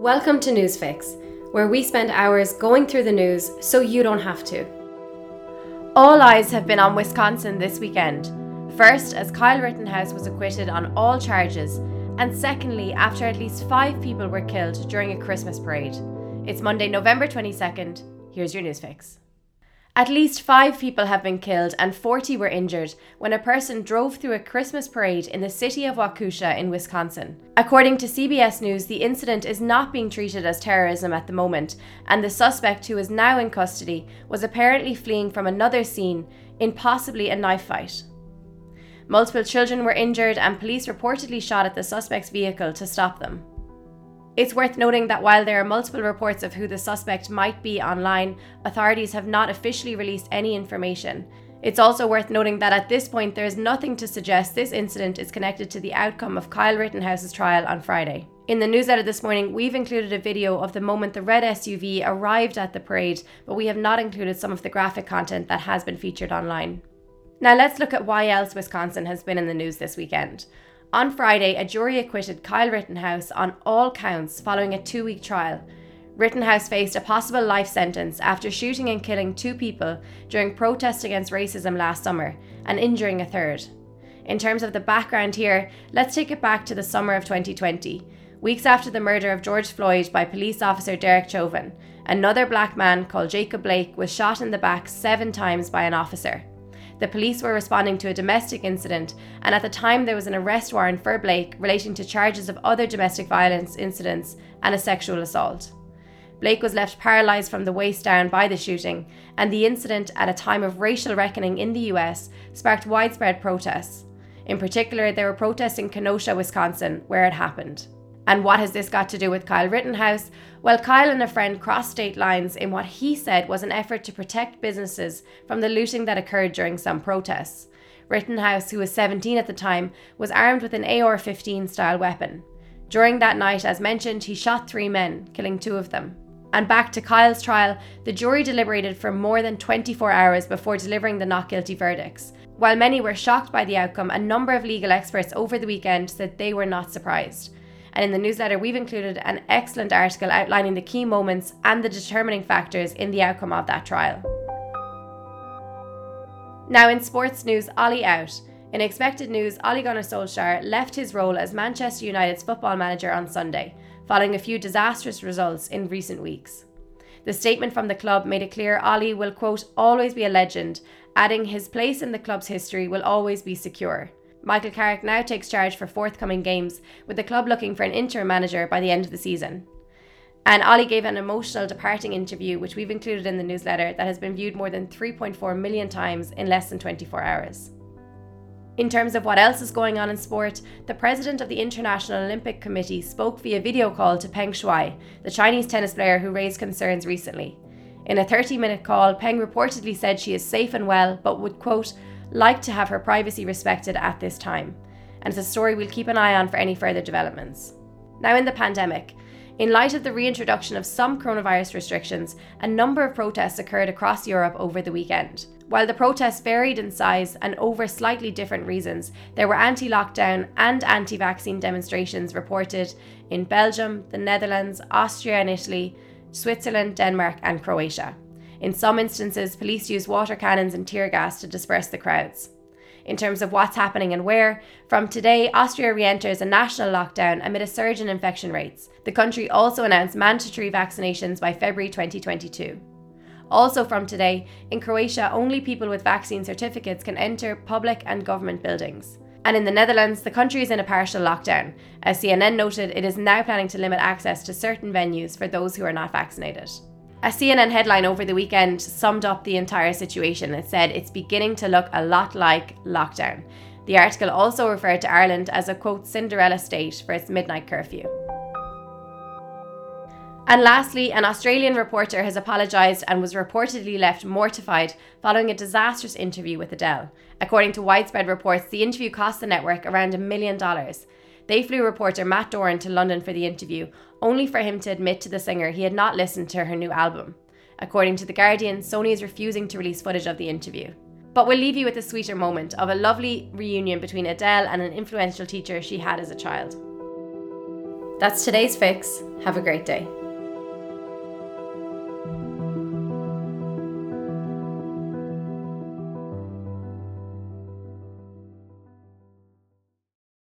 Welcome to Newsfix, where we spend hours going through the news so you don't have to. All eyes have been on Wisconsin this weekend. First, as Kyle Rittenhouse was acquitted on all charges, and secondly, after at least five people were killed during a Christmas parade. It's Monday, November 22nd. Here's your Newsfix. At least five people have been killed and 40 were injured when a person drove through a Christmas parade in the city of Waukesha in Wisconsin. According to CBS News, the incident is not being treated as terrorism at the moment, and the suspect, who is now in custody, was apparently fleeing from another scene in possibly a knife fight. Multiple children were injured, and police reportedly shot at the suspect's vehicle to stop them. It's worth noting that while there are multiple reports of who the suspect might be online, authorities have not officially released any information. It's also worth noting that at this point there is nothing to suggest this incident is connected to the outcome of Kyle Rittenhouse's trial on Friday. In the newsletter this morning, we've included a video of the moment the red SUV arrived at the parade, but we have not included some of the graphic content that has been featured online. Now let's look at why else Wisconsin has been in the news this weekend. On Friday, a jury acquitted Kyle Rittenhouse on all counts following a two week trial. Rittenhouse faced a possible life sentence after shooting and killing two people during protests against racism last summer and injuring a third. In terms of the background here, let's take it back to the summer of 2020. Weeks after the murder of George Floyd by police officer Derek Chauvin, another black man called Jacob Blake was shot in the back seven times by an officer. The police were responding to a domestic incident, and at the time there was an arrest warrant for Blake relating to charges of other domestic violence incidents and a sexual assault. Blake was left paralysed from the waist down by the shooting, and the incident, at a time of racial reckoning in the US, sparked widespread protests. In particular, there were protests in Kenosha, Wisconsin, where it happened. And what has this got to do with Kyle Rittenhouse? Well, Kyle and a friend crossed state lines in what he said was an effort to protect businesses from the looting that occurred during some protests. Rittenhouse, who was 17 at the time, was armed with an AR 15 style weapon. During that night, as mentioned, he shot three men, killing two of them. And back to Kyle's trial, the jury deliberated for more than 24 hours before delivering the not guilty verdicts. While many were shocked by the outcome, a number of legal experts over the weekend said they were not surprised. And in the newsletter, we've included an excellent article outlining the key moments and the determining factors in the outcome of that trial. Now, in sports news, Ollie out. In expected news, Ole Gunnar Solskjaer left his role as Manchester United's football manager on Sunday, following a few disastrous results in recent weeks. The statement from the club made it clear Ollie will, quote, always be a legend, adding his place in the club's history will always be secure. Michael Carrick now takes charge for forthcoming games, with the club looking for an interim manager by the end of the season. And Ollie gave an emotional departing interview, which we've included in the newsletter, that has been viewed more than 3.4 million times in less than 24 hours. In terms of what else is going on in sport, the president of the International Olympic Committee spoke via video call to Peng Shuai, the Chinese tennis player who raised concerns recently. In a 30 minute call, Peng reportedly said she is safe and well, but would, quote, like to have her privacy respected at this time, and it's a story we'll keep an eye on for any further developments. Now, in the pandemic, in light of the reintroduction of some coronavirus restrictions, a number of protests occurred across Europe over the weekend. While the protests varied in size and over slightly different reasons, there were anti lockdown and anti vaccine demonstrations reported in Belgium, the Netherlands, Austria and Italy, Switzerland, Denmark, and Croatia. In some instances, police used water cannons and tear gas to disperse the crowds. In terms of what's happening and where, from today, Austria re enters a national lockdown amid a surge in infection rates. The country also announced mandatory vaccinations by February 2022. Also, from today, in Croatia, only people with vaccine certificates can enter public and government buildings. And in the Netherlands, the country is in a partial lockdown. As CNN noted, it is now planning to limit access to certain venues for those who are not vaccinated. A CNN headline over the weekend summed up the entire situation. and said it's beginning to look a lot like lockdown. The article also referred to Ireland as a quote Cinderella state for its midnight curfew. And lastly, an Australian reporter has apologised and was reportedly left mortified following a disastrous interview with Adele. According to widespread reports, the interview cost the network around a million dollars. They flew reporter Matt Doran to London for the interview, only for him to admit to the singer he had not listened to her new album. According to The Guardian, Sony is refusing to release footage of the interview. But we'll leave you with a sweeter moment of a lovely reunion between Adele and an influential teacher she had as a child. That's today's fix. Have a great day.